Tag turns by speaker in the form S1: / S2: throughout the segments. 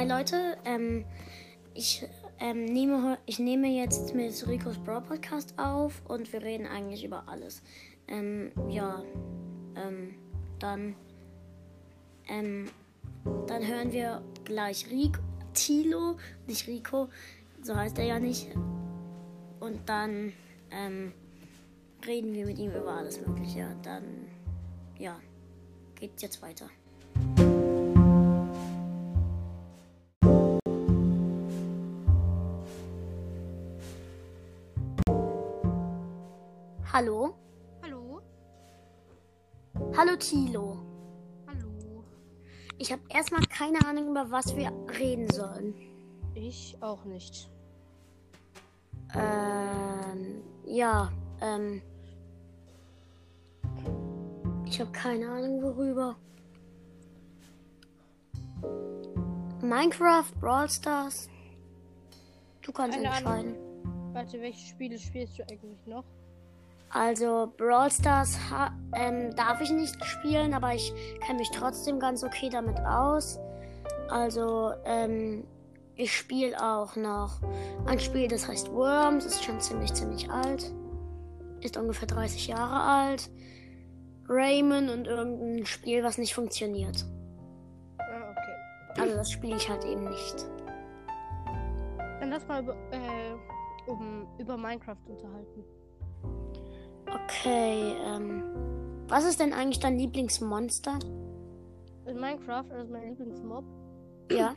S1: Hi Leute, ähm, ich, ähm, nehme, ich nehme jetzt mit Ricos Brawl Podcast auf und wir reden eigentlich über alles. Ähm, ja, ähm, dann, ähm, dann hören wir gleich Rico, Tilo, nicht Rico, so heißt er ja nicht. Und dann, ähm, reden wir mit ihm über alles Mögliche. Dann, ja, geht's jetzt weiter. Hallo?
S2: Hallo?
S1: Hallo Tilo.
S2: Hallo?
S1: Ich habe erstmal keine Ahnung, über was wir reden sollen.
S2: Ich auch nicht.
S1: Ähm, ja, ähm. Ich habe keine Ahnung, worüber. Minecraft, Brawl Stars. Du kannst
S2: Keine
S1: entscheiden.
S2: Warte, welche Spiele spielst du eigentlich noch?
S1: Also Brawl Stars ha ähm, darf ich nicht spielen, aber ich kenne mich trotzdem ganz okay damit aus. Also ähm, ich spiele auch noch ein Spiel, das heißt Worms, ist schon ziemlich, ziemlich alt. Ist ungefähr 30 Jahre alt. Rayman und irgendein Spiel, was nicht funktioniert.
S2: Ah, okay.
S1: Also das spiele ich halt eben nicht.
S2: Dann lass mal über, äh, um, über Minecraft unterhalten.
S1: Okay, ähm, was ist denn eigentlich dein Lieblingsmonster?
S2: In Minecraft, also mein Lieblingsmob.
S1: Ja.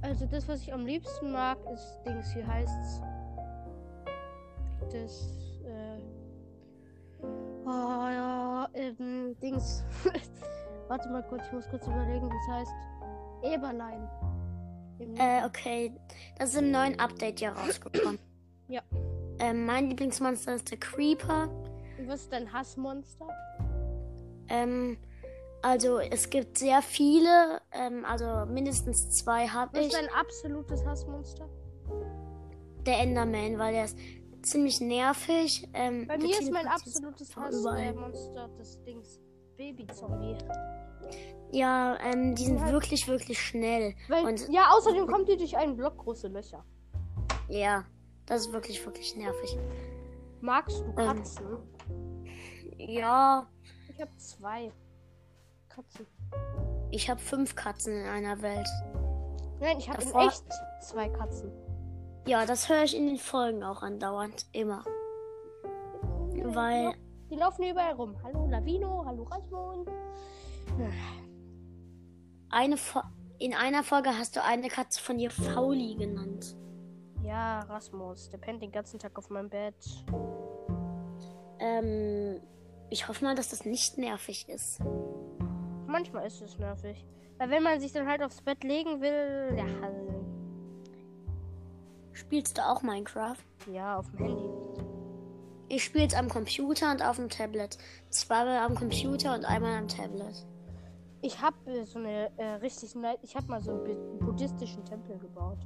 S2: Also das, was ich am liebsten mag, ist Dings, wie heißt's? Das, äh. Oh ja, ähm, Dings. Warte mal kurz, ich muss kurz überlegen, es heißt. Eberlein.
S1: Äh, okay. Das ist im neuen Update ja rausgekommen.
S2: Ja.
S1: Ähm, mein Lieblingsmonster ist der Creeper.
S2: Was ist dein Hassmonster?
S1: Ähm, also es gibt sehr viele, ähm, also mindestens zwei habe
S2: Was
S1: ich.
S2: ist dein absolutes Hassmonster?
S1: Der Enderman, weil der ist ziemlich nervig. Ähm,
S2: Bei mir ist mein absolutes. Hassmonster das Dings. Baby-Zombie.
S1: Ja, ähm, die sind
S2: Ja.
S1: wirklich, wirklich schnell.
S2: Weil,
S1: Und
S2: ja, außerdem kommt ihr durch einen Block große Löcher.
S1: ja, das ist wirklich, wirklich nervig.
S2: Magst du
S1: Ähm. Ja,
S2: Ich habe zwei Katzen.
S1: ich habe fünf Katzen in einer Welt.
S2: Nein, ich habe
S1: Davor-
S2: echt zwei Katzen.
S1: Ja, das höre ich in den Folgen auch andauernd. Immer. Weil,
S2: Die laufen überall rum. Hallo Lavino, hallo Rasmon.
S1: eine Fo in einer Folge hast du eine Katze von dir Fauli genannt.
S2: Ja, Rasmus, der pennt den ganzen Tag auf meinem Bett.
S1: Ähm, ich hoffe mal, dass das nicht nervig ist.
S2: Manchmal ist es nervig. Weil wenn man sich dann halt aufs Bett legen will, ja, also,
S1: Spielst du auch Minecraft?
S2: ja, auf dem Handy.
S1: Ich spiele es am Computer und auf dem Tablet. Zweimal am Computer und einmal am Tablet.
S2: Ich habe äh, so eine äh, richtig, ne ich habe mal so einen bu- buddhistischen Tempel gebaut.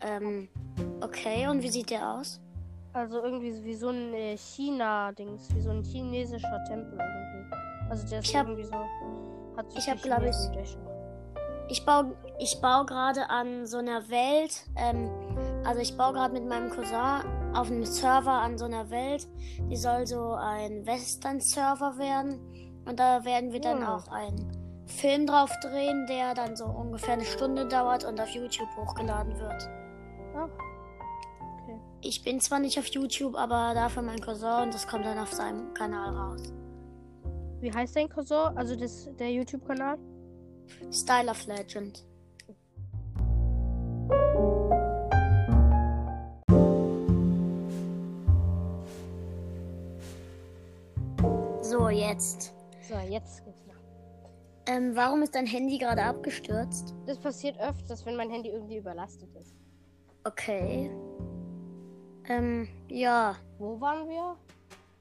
S1: Ähm, okay, und wie sieht der aus?
S2: Also irgendwie so wie so ein äh, China-Dings, wie so ein chinesischer Tempel irgendwie. Also der ist
S1: Ich hab-
S2: irgendwie so. Hat so
S1: ich
S2: viel
S1: hab, glaub ich. Ich baue ich bau gerade an so einer Welt. Ähm, also ich baue gerade mit meinem Cousin auf einem Server an so einer Welt. Die soll so ein Western-Server werden. Und da werden wir dann
S2: Ja.
S1: auch einen Film drauf drehen, der dann so ungefähr eine Stunde dauert und auf YouTube hochgeladen wird.
S2: Ah.
S1: Ich bin zwar nicht auf YouTube, aber dafür mein Cousin und das kommt dann auf seinem Kanal raus.
S2: Wie heißt dein Cousin? Also das, der YouTube-Kanal?
S1: Style of Legend. So, jetzt.
S2: So, jetzt geht's nach.
S1: Ähm, warum ist dein Handy gerade abgestürzt?
S2: Das passiert öfters, wenn mein Handy irgendwie überlastet ist.
S1: Okay. Ähm, ja.
S2: Wo waren wir?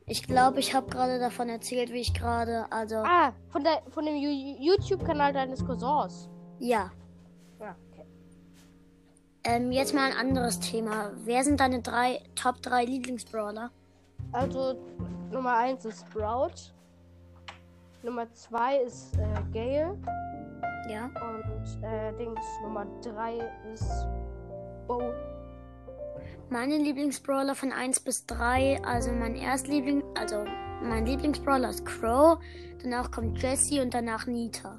S1: Ich glaube, ich habe gerade davon erzählt, wie ich gerade, also,
S2: Ah, von, der, von dem YouTube-Kanal deines Cousins.
S1: ja.
S2: Ja, okay.
S1: Ähm, jetzt mal ein anderes Thema. Wer sind deine drei Top 3 Lieblingsbrawler?
S2: Also, Nummer 1 ist Sprout. Nummer 2 ist äh, Gale.
S1: Ja.
S2: Und äh, Dings Nummer 3 ist Bo.
S1: Meine Lieblingsbrawler von 1 bis 3, also mein Erstliebling, also mein Lieblingsbrawler ist Crow, danach kommt Jessie und danach Nita.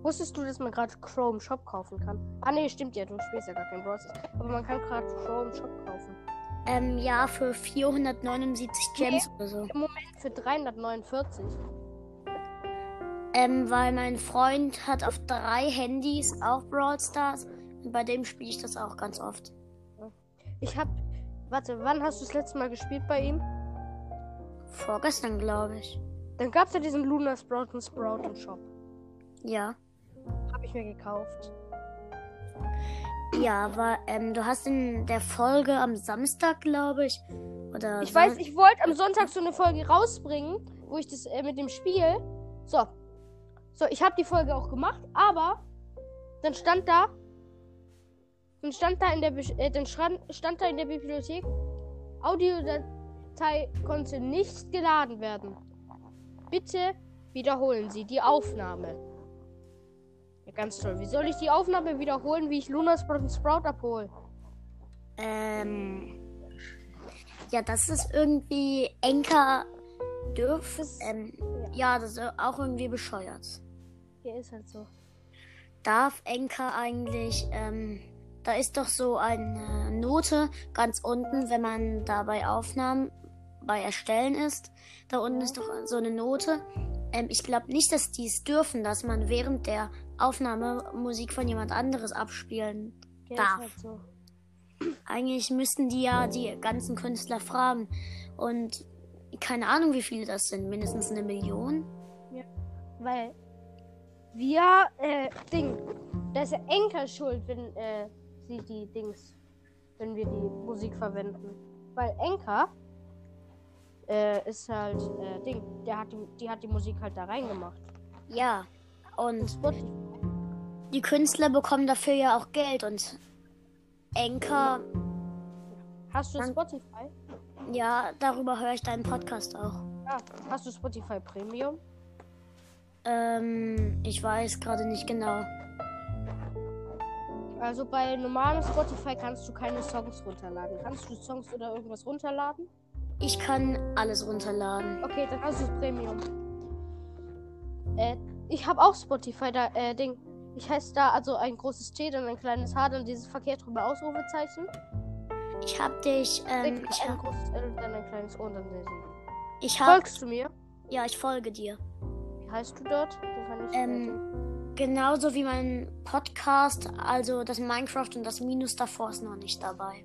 S2: Wusstest du, dass man gerade Crow im Shop kaufen kann? Ah nee, stimmt ja, du spielst ja gar kein Brawl Stars. Aber man kann gerade Crow im Shop kaufen.
S1: Ähm, ja, für 479 Gems oder so.
S2: Im Moment für 349.
S1: Ähm, weil mein Freund hat auf drei Handys auch Brawl Stars und bei dem spiele ich das auch ganz oft.
S2: Ich hab. Warte, wann hast du das letzte Mal gespielt bei ihm?
S1: Vorgestern, glaube ich.
S2: Dann gab's ja diesen Luna Sprout und Sprout im Shop.
S1: Ja.
S2: Hab ich mir gekauft.
S1: Ja, aber ähm, du hast in der Folge am Samstag, glaube ich, oder
S2: Ich weiß, ich wollte am Sonntag so eine Folge rausbringen, wo ich das äh, mit dem Spiel. So. So, ich habe die Folge auch gemacht, aber dann stand da. Dann stand da in der äh, dann stand da in der Bibliothek. Audiodatei konnte nicht geladen werden. Bitte wiederholen Sie die Aufnahme. Ja, ganz toll. Wie soll ich die Aufnahme wiederholen, wie ich Luna Sprout und Sprout abhole?
S1: Ähm, ja, das ist irgendwie Enker dürf.
S2: Das-
S1: Ähm, ja, das ist auch irgendwie bescheuert.
S2: Hier ist halt so.
S1: Darf Enker eigentlich, ähm, da ist doch so eine Note ganz unten, wenn man da bei Aufnahmen bei Erstellen ist. Da unten
S2: Ja.
S1: ist doch so eine Note. Ähm, ich glaube nicht, dass die es dürfen, dass man während der Aufnahme Musik von jemand anderes abspielen
S2: Hier
S1: Darf.
S2: halt so.
S1: Eigentlich müssten die ja die ganzen Künstler fragen. Und keine Ahnung, wie viele das sind. Mindestens eine Million.
S2: Weil wir, äh, Ding, da ist ja Enker schuld, wenn, äh, sie die Dings, wenn wir die Musik verwenden. Weil Enker, äh, ist halt, äh, Ding, der hat die, die hat die Musik halt da reingemacht.
S1: Ja. Und die Künstler bekommen dafür ja auch Geld. Und Enker,
S2: Hast du Spotify?
S1: ja, darüber höre ich deinen Podcast auch.
S2: Ah, hast du Spotify Premium?
S1: Ähm, ich weiß gerade nicht genau.
S2: Also bei normalem Spotify kannst du keine Songs runterladen. Kannst du Songs oder irgendwas runterladen?
S1: Ich kann alles runterladen.
S2: Okay, dann hast du Premium. Äh, ich habe auch Spotify, da, äh, Ding. Ich heiße da also ein großes T, dann ein kleines H, dann dieses verkehrt drüber Ausrufezeichen.
S1: Ich hab dich, ähm, ich
S2: ein
S1: hab,
S2: großes L und dann ein kleines O und dann
S1: ich hab,
S2: Folgst du mir?
S1: ja, ich folge dir.
S2: Wie heißt du dort? Ich,
S1: Ähm,
S2: äh,
S1: Genauso wie mein Podcast, also das Minecraft und das Minus davor ist noch nicht dabei.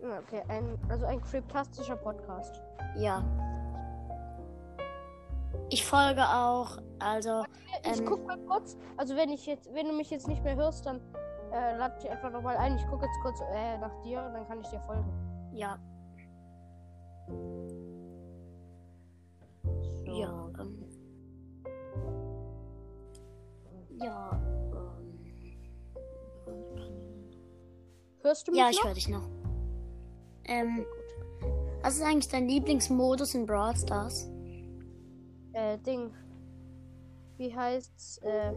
S2: okay, ein, also ein kryptastischer Podcast.
S1: Ja. Ich folge auch, also,
S2: Ich
S1: Ähm.
S2: guck mal kurz. Also wenn ich jetzt, wenn du mich jetzt nicht mehr hörst, dann äh, lad dich einfach nochmal ein. Ich gucke jetzt kurz äh, nach dir und dann kann ich dir folgen.
S1: ja,
S2: So.
S1: ja, ähm, ja, ähm,
S2: Hörst du mich
S1: ja, ich höre dich noch. Ähm, was ist eigentlich dein Lieblingsmodus in Brawl Stars?
S2: Äh, Ding. Wie heißt's? Äh,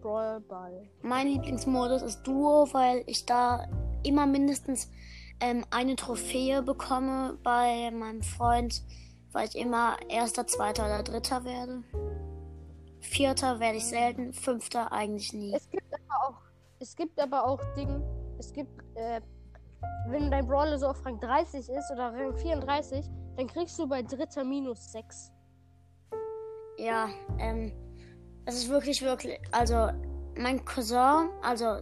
S2: Brawl Ball.
S1: Mein Lieblingsmodus ist Duo, weil ich da immer mindestens ähm, eine Trophäe bekomme bei meinem Freund, weil ich immer erster, zweiter oder dritter werde. Vierter werde ich selten, fünfter eigentlich nie.
S2: Es gibt aber auch, es gibt aber auch Ding. Es gibt, äh, wenn dein Brawler so auf Rang 30 ist oder Rang 34, dann kriegst du bei dritter minus 6.
S1: Ja, ähm, es ist wirklich, wirklich, also mein Cousin, also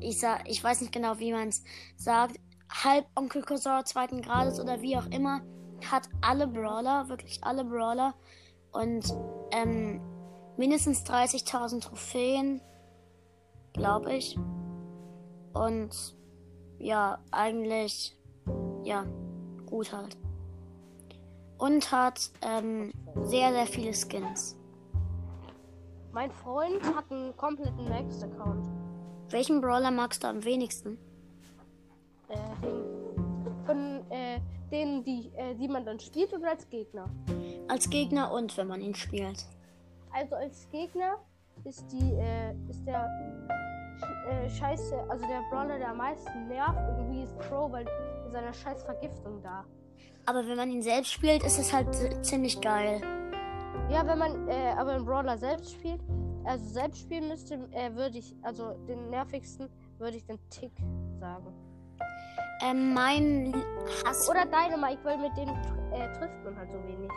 S1: ich sag, ich weiß nicht genau, wie man es sagt, Halbonkel Cousin zweiten Grades oder wie auch immer, hat alle Brawler, wirklich alle Brawler und ähm, mindestens 30.000 Trophäen, glaube ich. Und ja, eigentlich, ja, gut halt. Und hat ähm, sehr, sehr viele Skins.
S2: Mein Freund hat einen kompletten Max-Account.
S1: Welchen Brawler magst du am wenigsten?
S2: Äh, den, von äh, denen, die, äh, die man dann spielt oder als Gegner.
S1: Als Gegner und wenn man ihn spielt.
S2: Also als Gegner ist die, äh, ist der äh, Scheiße, also der Brawler, der am meisten nervt, irgendwie ist Crow, weil mit seiner scheiß Vergiftung da.
S1: Aber wenn man ihn selbst spielt, ist es halt ziemlich geil.
S2: Ja, wenn man äh, aber einen Brawler selbst spielt, also selbst spielen müsste, äh, würde ich, also den nervigsten würde ich den Tick sagen.
S1: Ähm, mein Hass.
S2: Oder Dynamite, weil mit denen äh, trifft man halt so wenig.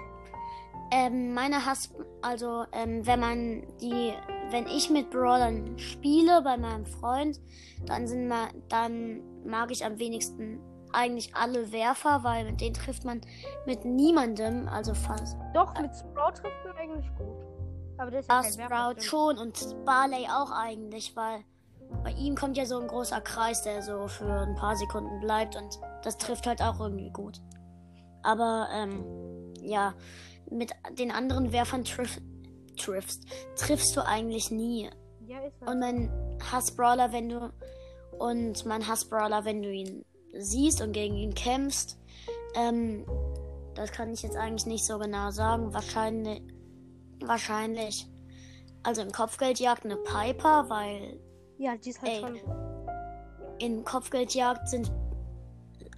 S1: Ähm, meine Hass, also ähm, wenn man die, wenn ich mit Brawlern spiele bei meinem Freund, dann sind ma, dann mag ich am wenigsten eigentlich alle Werfer, weil mit denen trifft man mit niemandem, also fast.
S2: Doch, mit Sprout trifft man eigentlich gut. Aber der ist ja
S1: Ja, Sprout schon und Barley auch eigentlich, weil bei ihm kommt ja so ein großer Kreis, der so für ein paar Sekunden bleibt und das trifft halt auch irgendwie gut. Aber ähm, ja, mit den anderen Werfern triff, triffst, triffst du eigentlich nie.
S2: Ja, ist
S1: Und
S2: halt.
S1: man hasst Brawler, wenn du und man hasst Brawler, wenn du ihn siehst und gegen ihn kämpfst. Ähm, das kann ich jetzt eigentlich nicht so genau sagen. Wahrscheinlich, wahrscheinlich. Also in Kopfgeldjagd eine Piper, weil
S2: Ja, die ist halt
S1: Ey.
S2: schon.
S1: in Kopfgeldjagd sind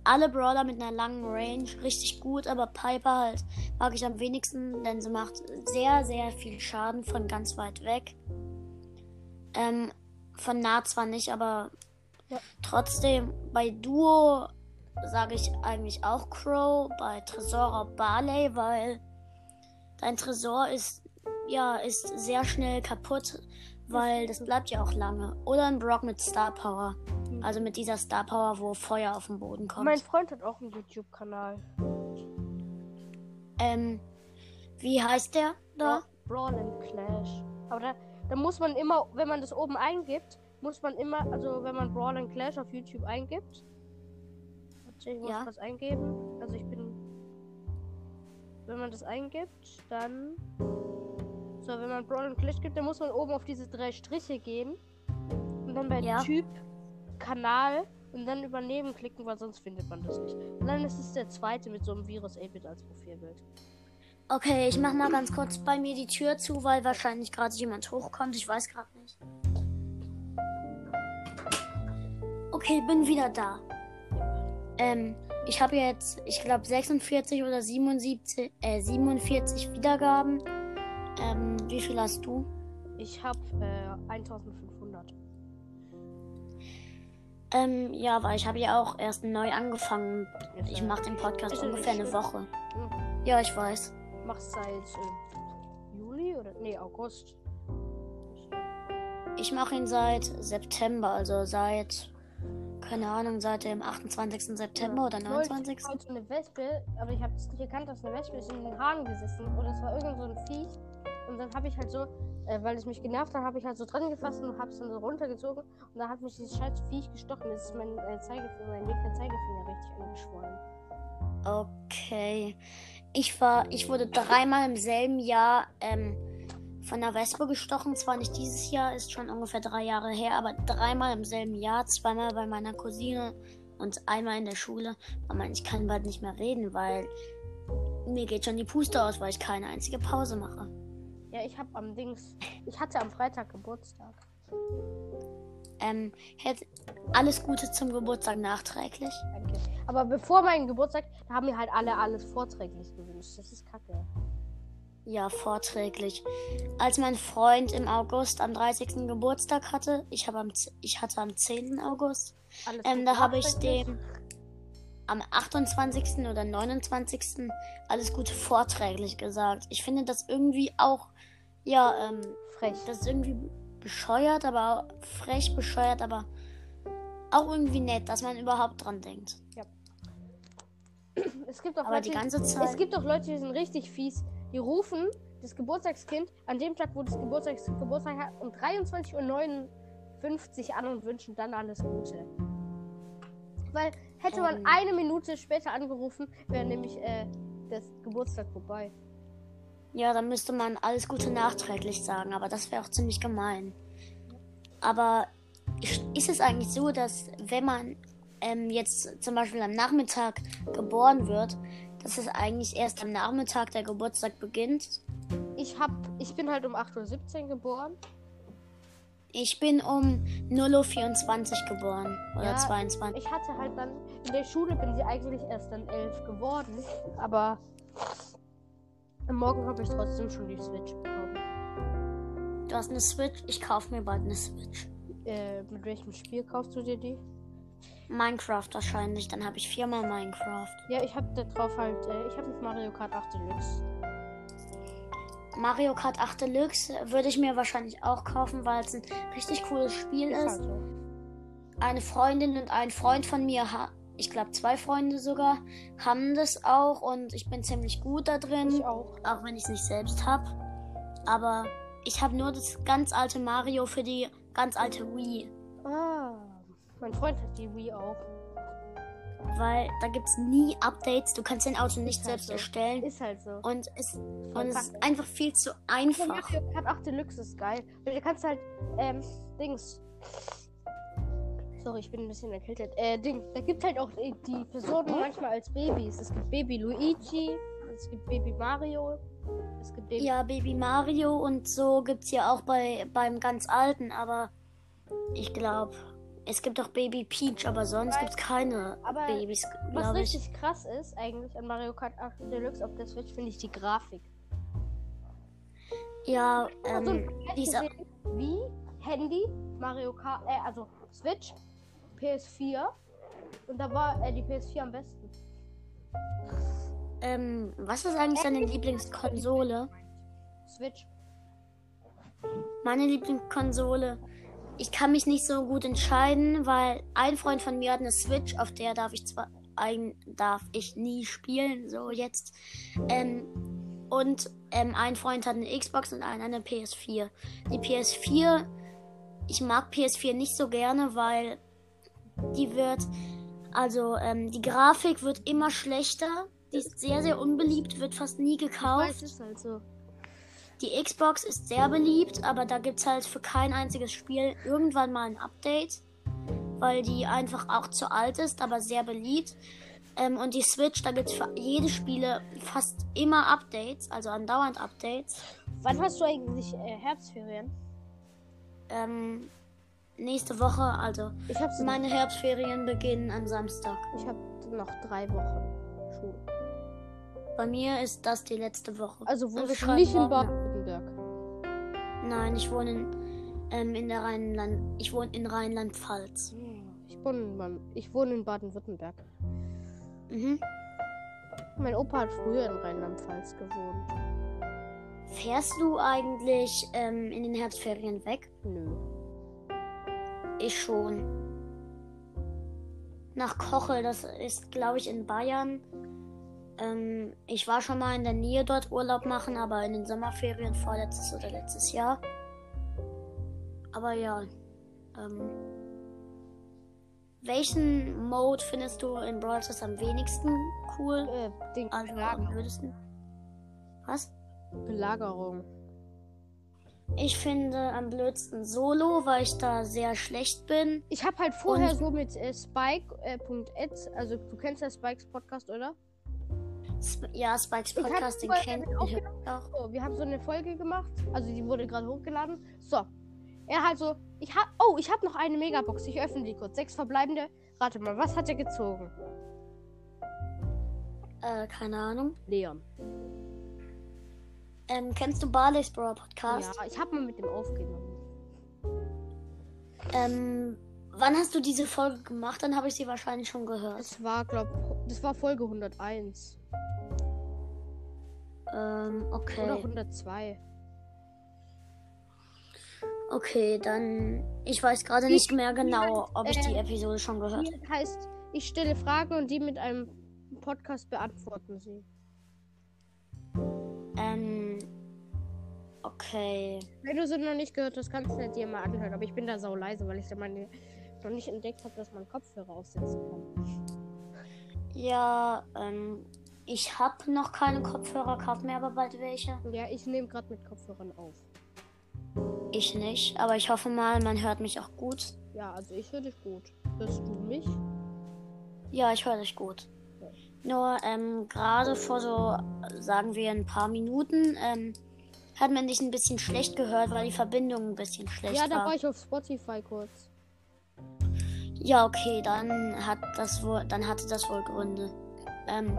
S1: alle Brawler mit einer langen Range richtig gut, aber Piper halt mag ich am wenigsten, denn sie macht sehr, sehr viel Schaden von ganz weit weg. Ähm, von nah zwar nicht, aber
S2: Ja.
S1: trotzdem bei Duo sage ich eigentlich auch Crow, bei Tresor Barley, weil dein Tresor ist ja ist sehr schnell kaputt, weil das bleibt ja auch lange. Oder ein Brock mit Star Power. Also mit dieser Star Power, wo Feuer auf den Boden kommt.
S2: Mein Freund hat auch einen YouTube-Kanal.
S1: Ähm, wie heißt der da?
S2: Brawl and Clash. Aber da, da muss man immer, wenn man das oben eingibt, muss man immer, also wenn man Brawl and Clash auf YouTube eingibt. Ich muss
S1: Ja.
S2: was eingeben. Also ich bin. Wenn man das eingibt, dann. So, wenn man Brawl and Clash gibt, dann muss man oben auf diese drei Striche gehen. Und dann bei
S1: Ja.
S2: Typ, Kanal und dann übernehmen klicken, weil sonst findet man das nicht. Und dann ist es der zweite mit so einem Virus 8-Bit als Profilbild.
S1: Okay, ich mach mal ganz kurz bei mir die Tür zu, weil wahrscheinlich gerade jemand hochkommt. Ich weiß gerade nicht. Okay, bin wieder da. Ähm, ich habe jetzt, ich glaube 46 oder 77, äh, 47 Wiedergaben. Ähm, wie viel hast du?
S2: Ich habe äh, 1500.
S1: Ähm, ja, weil ich habe ja auch erst neu angefangen. Ich mache den Podcast
S2: ja
S1: ungefähr eine. Woche. Ja, ich weiß.
S2: Machst seit äh, Juli oder nee, August.
S1: Ich mache ihn seit September, also seit, keine Ahnung, seit dem 28. September oder
S2: Neulich
S1: 29.
S2: war heute eine Wespe, aber ich habe es nicht erkannt, dass eine Wespe ist in den Haaren gesessen. Oder es war irgend so ein Viech. Und dann habe ich halt so, äh, weil es mich genervt hat, habe ich halt so dran gefasst und habe es dann so runtergezogen. Und dann hat mich dieses scheiß Viech gestochen. Jetzt ist mein äh, Zeigefinger, mein linker Zeigefinger richtig angeschwollen.
S1: Okay. Ich war, ich wurde dreimal im selben Jahr ähm, von einer Wespe gestochen. Zwar nicht dieses Jahr, ist schon ungefähr drei Jahre her, aber dreimal im selben Jahr. Zweimal bei meiner Cousine und einmal in der Schule. Aber ich kann bald nicht mehr reden, weil mir geht schon die Puste aus, weil ich keine einzige Pause mache.
S2: Ja, ich habe am Dings, ich hatte am Freitag Geburtstag.
S1: Ähm, hätt, alles Gute zum Geburtstag nachträglich.
S2: Danke. Aber bevor meinen Geburtstag, da haben mir halt alle alles vorträglich gewünscht. Das ist kacke.
S1: Ja, vorträglich. Als mein Freund im August am 30. Geburtstag hatte, ich, hab am, ich hatte am 10. August, ähm, da habe ich dem am 28. oder 29. alles Gute vorträglich gesagt. Ich finde das irgendwie auch, ja, ähm,
S2: Frech.
S1: das ist irgendwie bescheuert, aber auch frech bescheuert, aber auch irgendwie nett, dass man überhaupt dran denkt.
S2: Es gibt auch
S1: Aber
S2: Leute,
S1: die ganze
S2: es
S1: Zeit.
S2: gibt auch Leute, die sind richtig fies. Die rufen das Geburtstagskind an dem Tag, wo das Geburtstags Geburtstag hat, um 23.59 Uhr an und wünschen dann alles Gute. Weil hätte man eine Minute später angerufen, wäre nämlich äh, das Geburtstag vorbei.
S1: Ja, dann müsste man alles Gute nachträglich sagen, aber das wäre auch ziemlich gemein. Aber ist es eigentlich so, dass wenn man ähm, jetzt zum Beispiel am Nachmittag geboren wird, dass es eigentlich erst am Nachmittag der Geburtstag beginnt?
S2: Ich hab, ich bin halt um 8.17 Uhr geboren
S1: Ich bin um 0.24 Uhr geboren. Oder
S2: Ja,
S1: 22.
S2: Ich hatte halt dann, in der Schule bin ich eigentlich erst dann elf geworden, aber am Morgen habe ich trotzdem schon die Switch bekommen.
S1: Du hast eine Switch. Ich kaufe mir bald eine Switch.
S2: Äh, mit welchem Spiel kaufst du dir die?
S1: Minecraft wahrscheinlich. Dann habe ich viermal Minecraft.
S2: Ja, ich habe da drauf halt, äh, ich habe mit Mario Kart 8 Deluxe.
S1: Mario Kart 8 Deluxe würde ich mir wahrscheinlich auch kaufen, weil es ein richtig cooles Spiel
S2: Ist
S1: ist.
S2: halt so.
S1: Eine Freundin und ein Freund von mir, ich glaube zwei Freunde sogar, haben das auch und ich bin ziemlich gut da drin.
S2: Ich auch.
S1: Auch wenn ich es nicht selbst habe. Aber ich habe nur das ganz alte Mario für die ganz alte Wii.
S2: Ah, mein Freund hat die Wii auch.
S1: Weil da gibt es nie Updates. Du kannst dein Auto nicht
S2: halt
S1: selbst
S2: so.
S1: erstellen.
S2: Ist halt so.
S1: Und es, und es ist einfach viel zu einfach.
S2: Mario Kart 8 Deluxe ist geil. Weil du kannst halt, ähm, Dings. Sorry, ich bin ein bisschen erkältet. Äh, Ding, da gibt halt auch die Personen manchmal als Babys. Es gibt Baby Luigi, es gibt Baby Mario, es gibt Baby.
S1: Ja, Baby Mario und so gibt es ja auch bei, beim ganz alten, aber ich glaube, es gibt auch Baby Peach, aber sonst gibt es keine
S2: Aber
S1: Babys,
S2: Was
S1: ich.
S2: richtig krass ist, eigentlich an Mario Kart 8 Deluxe auf der Switch, finde ich die Grafik.
S1: Ja,
S2: Also,
S1: ähm, dieser,
S2: wie Handy, Mario Kart, äh, also Switch, PS4. Und da war äh, die PS4 am besten.
S1: ähm, was ist eigentlich deine Lieblingskonsole?
S2: Switch.
S1: Meine Lieblingskonsole. Ich kann mich nicht so gut entscheiden, weil ein Freund von mir hat eine Switch, auf der darf ich zwar ein darf ich nie spielen, so jetzt. Ähm, und ähm, ein Freund hat eine Xbox und einer eine PS4. Die PS4, ich mag PS4 nicht so gerne, weil die wird, also ähm, die Grafik wird immer schlechter. Die ist sehr, sehr unbeliebt, wird fast nie gekauft.
S2: Weiß ist halt so.
S1: Die Xbox ist sehr beliebt, aber da gibt es halt für kein einziges Spiel irgendwann mal ein Update, weil die einfach auch zu alt ist, aber sehr beliebt. Ähm, und die Switch, da gibt es für jede Spiele fast immer Updates, also andauernd Updates.
S2: Wann hast du eigentlich äh, Herbstferien?
S1: Ähm, nächste Woche, also
S2: Ich habe
S1: meine Herbstferien beginnen am Samstag.
S2: ich habe noch drei Wochen Schule.
S1: Bei mir ist das die letzte Woche.
S2: Also wohnst du
S1: schreiben
S2: nicht in
S1: morgen-
S2: Baden-Württemberg?
S1: Nein, ich wohne in, ähm, in der Rheinland, ich wohne in Rheinland-Pfalz.
S2: Ich wohne, in wohne in Baden-Württemberg.
S1: Mhm.
S2: Mein Opa hat früher in Rheinland-Pfalz gewohnt.
S1: Fährst du eigentlich ähm, in den Herbstferien weg?
S2: Nö.
S1: Ich schon. Nach Kochel, das ist, glaube ich, in Bayern. Ähm, ich war schon mal in der Nähe dort Urlaub machen, aber in den Sommerferien vorletztes oder letztes Jahr. Aber ja. Ähm, welchen Mode findest du in Brawl Stars am wenigsten cool?
S2: Äh, Ding,
S1: Also am blödesten? Was?
S2: Belagerung.
S1: Ich finde am blödsten Solo, weil ich da sehr schlecht bin.
S2: Ich habe halt vorher
S1: Und-
S2: so mit äh, Spike, äh, also du kennst ja Spikes Podcast, oder?
S1: Sp ja, Spikes
S2: Ich
S1: Podcast, den kennt hört auch.
S2: So, wir haben so eine Folge gemacht, also die wurde gerade hochgeladen. So, er halt so, ich hab, oh, ich habe noch eine Megabox, ich öffne die kurz. Sechs verbleibende. Rate mal, was hat er gezogen?
S1: Äh, keine Ahnung.
S2: Leon.
S1: Ähm, kennst du Barley's Brawl Podcast?
S2: Ja, ich habe mal mit dem aufgenommen.
S1: Ähm, wann hast du diese Folge gemacht? Dann habe ich sie wahrscheinlich schon gehört.
S2: Das war, glaub, das war Folge 101
S1: Ähm,
S2: oder
S1: okay.
S2: 102.
S1: Okay, dann. Ich weiß gerade nicht mehr genau, ob ich
S2: äh,
S1: die Episode schon gehört habe.
S2: Heißt, ich stelle Fragen und die mit einem Podcast beantworten sie.
S1: Ähm. Okay.
S2: Wenn du sie noch nicht gehört hast, kannst du dir mal anhören. Aber ich bin da sau leise, weil ich da meine noch nicht entdeckt habe, dass man Kopfhörer aufsetzen kann.
S1: Ja, ähm. Ich habe noch keine Kopfhörer, kauf mir aber bald welche.
S2: Ja, ich nehme gerade mit Kopfhörern auf.
S1: Ich nicht, aber ich hoffe mal, man hört mich auch gut.
S2: Ja, also ich höre dich gut. Hörst du mich?
S1: Ja, ich höre dich gut. Nur ähm, gerade vor so, sagen wir, ein paar Minuten ähm, hat man dich ein bisschen schlecht gehört, weil die Verbindung ein bisschen schlecht
S2: Ja, da
S1: war.
S2: war ich auf Spotify kurz.
S1: Ja, okay, dann hat das wohl, dann hatte das wohl Gründe. Ähm,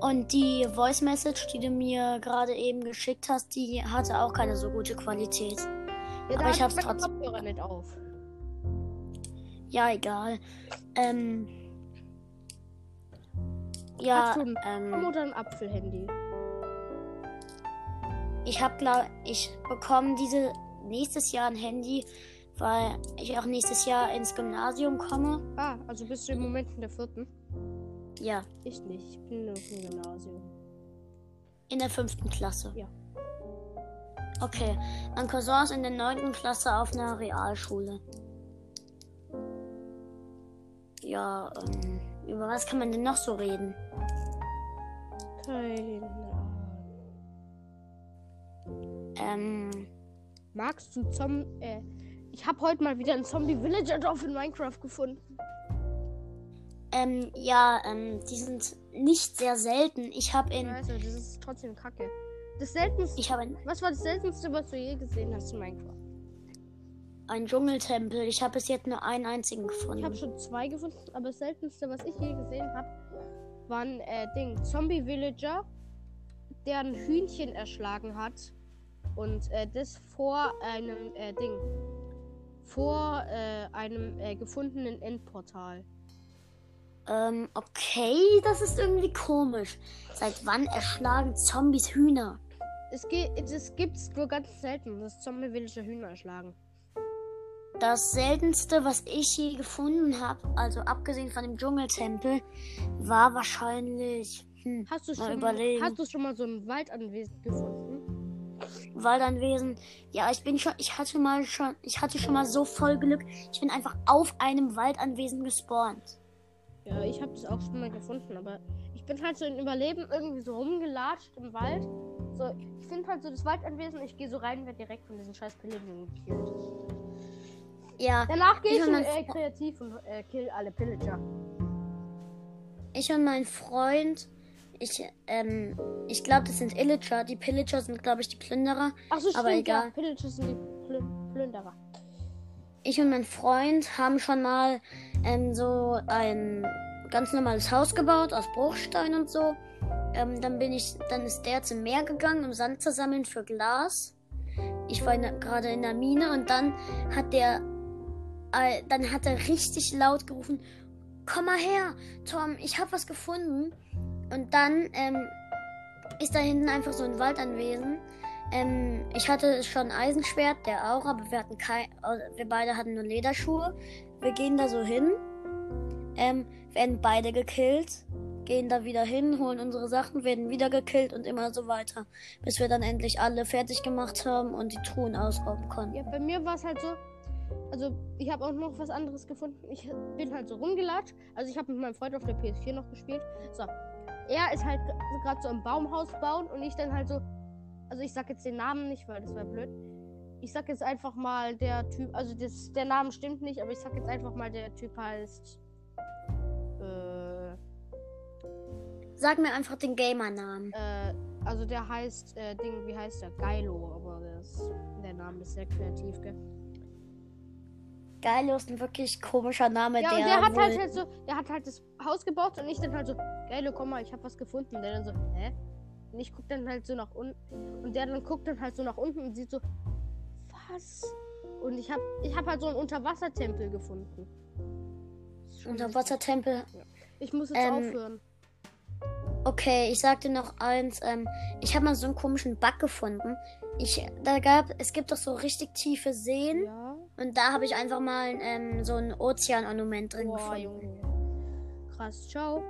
S1: und die Voice Message, die du mir gerade eben geschickt hast, die hatte auch keine so gute Qualität.
S2: Ja,
S1: Aber ich hab's trotzdem-
S2: Kopfhörer nicht auf.
S1: Ja, egal. Ähm, ja,
S2: Hast du ein
S1: ähm,
S2: oder ein Apfelhandy?
S1: ich habe glaub, ich bekomme diese nächstes Jahr ein Handy, weil ich auch nächstes Jahr ins Gymnasium komme.
S2: Ah, also bist du im Moment in der vierten?
S1: Ja,
S2: Ich nicht. Ich bin nur im Gymnasium.
S1: in der fünften Klasse.
S2: Ja.
S1: Okay, mein Cousin ist in der neunten Klasse auf einer Realschule. Ja, ähm, über was kann man denn noch so reden?
S2: Keine Ahnung.
S1: Ähm,
S2: Magst du Zom... Äh, ich habe heute mal wieder ein Zombie-Villager-Dorf in Minecraft gefunden.
S1: ähm, ja, ähm, die sind nicht sehr selten. Ich habe in,
S2: Also, das ist trotzdem kacke. Das seltenste...
S1: ich habe in
S2: Was war das seltenste, was du je gesehen hast in Minecraft?
S1: einen Dschungeltempel. Ich habe bis jetzt nur einen einzigen
S2: Ich habe
S1: gefunden.
S2: schon zwei gefunden, aber das seltenste, was ich je gesehen habe, waren äh, Ding Zombie-Villager, der ein Hühnchen erschlagen hat und äh, das vor einem äh, Ding, vor äh, einem äh, gefundenen Endportal.
S1: Ähm, okay, das ist irgendwie komisch. Seit wann erschlagen Zombies Hühner?
S2: Es, ge es gibt's nur ganz selten, dass Zombie-Villager Hühner erschlagen.
S1: Das seltenste, was ich je gefunden habe, also abgesehen von dem Dschungeltempel, war wahrscheinlich hm,
S2: Hast du
S1: Mal
S2: schon,
S1: überlegen.
S2: hast du schon mal so ein Waldanwesen gefunden?
S1: Waldanwesen. Ja, ich bin schon, ich hatte mal schon, ich hatte schon mal so voll Glück. Ich bin einfach auf einem Waldanwesen gespawnt.
S2: Ja, ich habe das auch schon mal gefunden, aber ich bin halt so in Überleben irgendwie so rumgelatscht im Wald. So, ich finde halt so das Waldanwesen, ich gehe so rein, werde direkt von diesen scheiß Pillagern gekillt.
S1: Ja,
S2: Danach gehe
S1: Ich
S2: ich
S1: und
S2: äh, kreativ und äh, kill alle Pillager.
S1: ich und mein Freund, ich, ähm, ich glaube, das sind Illager. Die Pillager sind, glaube ich, die Plünderer.
S2: Achso, stimmt,
S1: Aber
S2: ja.
S1: egal.
S2: Pillager sind die Plü Plünderer.
S1: Ich und mein Freund haben schon mal ähm, so ein ganz normales Haus gebaut aus Bruchstein und so. Ähm, dann bin ich, dann ist der zum Meer gegangen, um Sand zu sammeln für Glas. Ich war gerade in der Mine und dann hat der, äh, dann hat er richtig laut gerufen: Komm mal her, Tom, ich hab was gefunden. Und dann ähm, ist da hinten einfach so ein Waldanwesen. Ähm, ich hatte schon Eisenschwert, der auch, aber wir hatten kein, äh, wir beide hatten nur Lederschuhe. Wir gehen da so hin, ähm, werden beide gekillt, gehen da wieder hin, holen unsere Sachen, werden wieder gekillt und immer so weiter, bis wir dann endlich alle fertig gemacht haben und die Truhen ausrauben konnten.
S2: Ja, bei mir war es halt so. Also, ich habe auch noch was anderes gefunden. Ich bin halt so rumgelatscht. Also, ich habe mit meinem Freund auf der PS4 noch gespielt. So. Er ist halt gerade so im Baumhaus bauen und ich dann halt so. Also, ich sag jetzt den Namen nicht, weil das wäre blöd. Ich sag jetzt einfach mal, der Typ. Also, das, der Name stimmt nicht, aber ich sag jetzt einfach mal, der Typ heißt. Äh.
S1: Sag mir einfach den Gamer-Namen.
S2: Äh, also der heißt, äh, Ding, wie heißt der? Geilo, aber das, der Name ist sehr kreativ, gell?
S1: Geilo ist ein wirklich komischer Name,
S2: Ja,
S1: der,
S2: und der hat halt, halt so, der hat halt das Haus gebaut und ich dann halt so, Geilo, komm mal, ich hab was gefunden. Und der dann so, hä? Und ich guck dann halt so nach unten und der dann guckt dann halt so nach unten und sieht so, was? Und ich hab, ich hab halt so einen Unterwassertempel gefunden.
S1: Unterwassertempel.
S2: Ich muss jetzt
S1: Ähm,
S2: aufhören.
S1: Okay, ich sagte noch eins. Ähm, ich habe mal so einen komischen Bug gefunden. Ich, da gab, es gibt doch so richtig tiefe Seen
S2: Ja.
S1: und da habe ich einfach mal ähm, so ein Ozeanornament drin
S2: Boah,
S1: gefunden.
S2: Junge. Krass, ciao.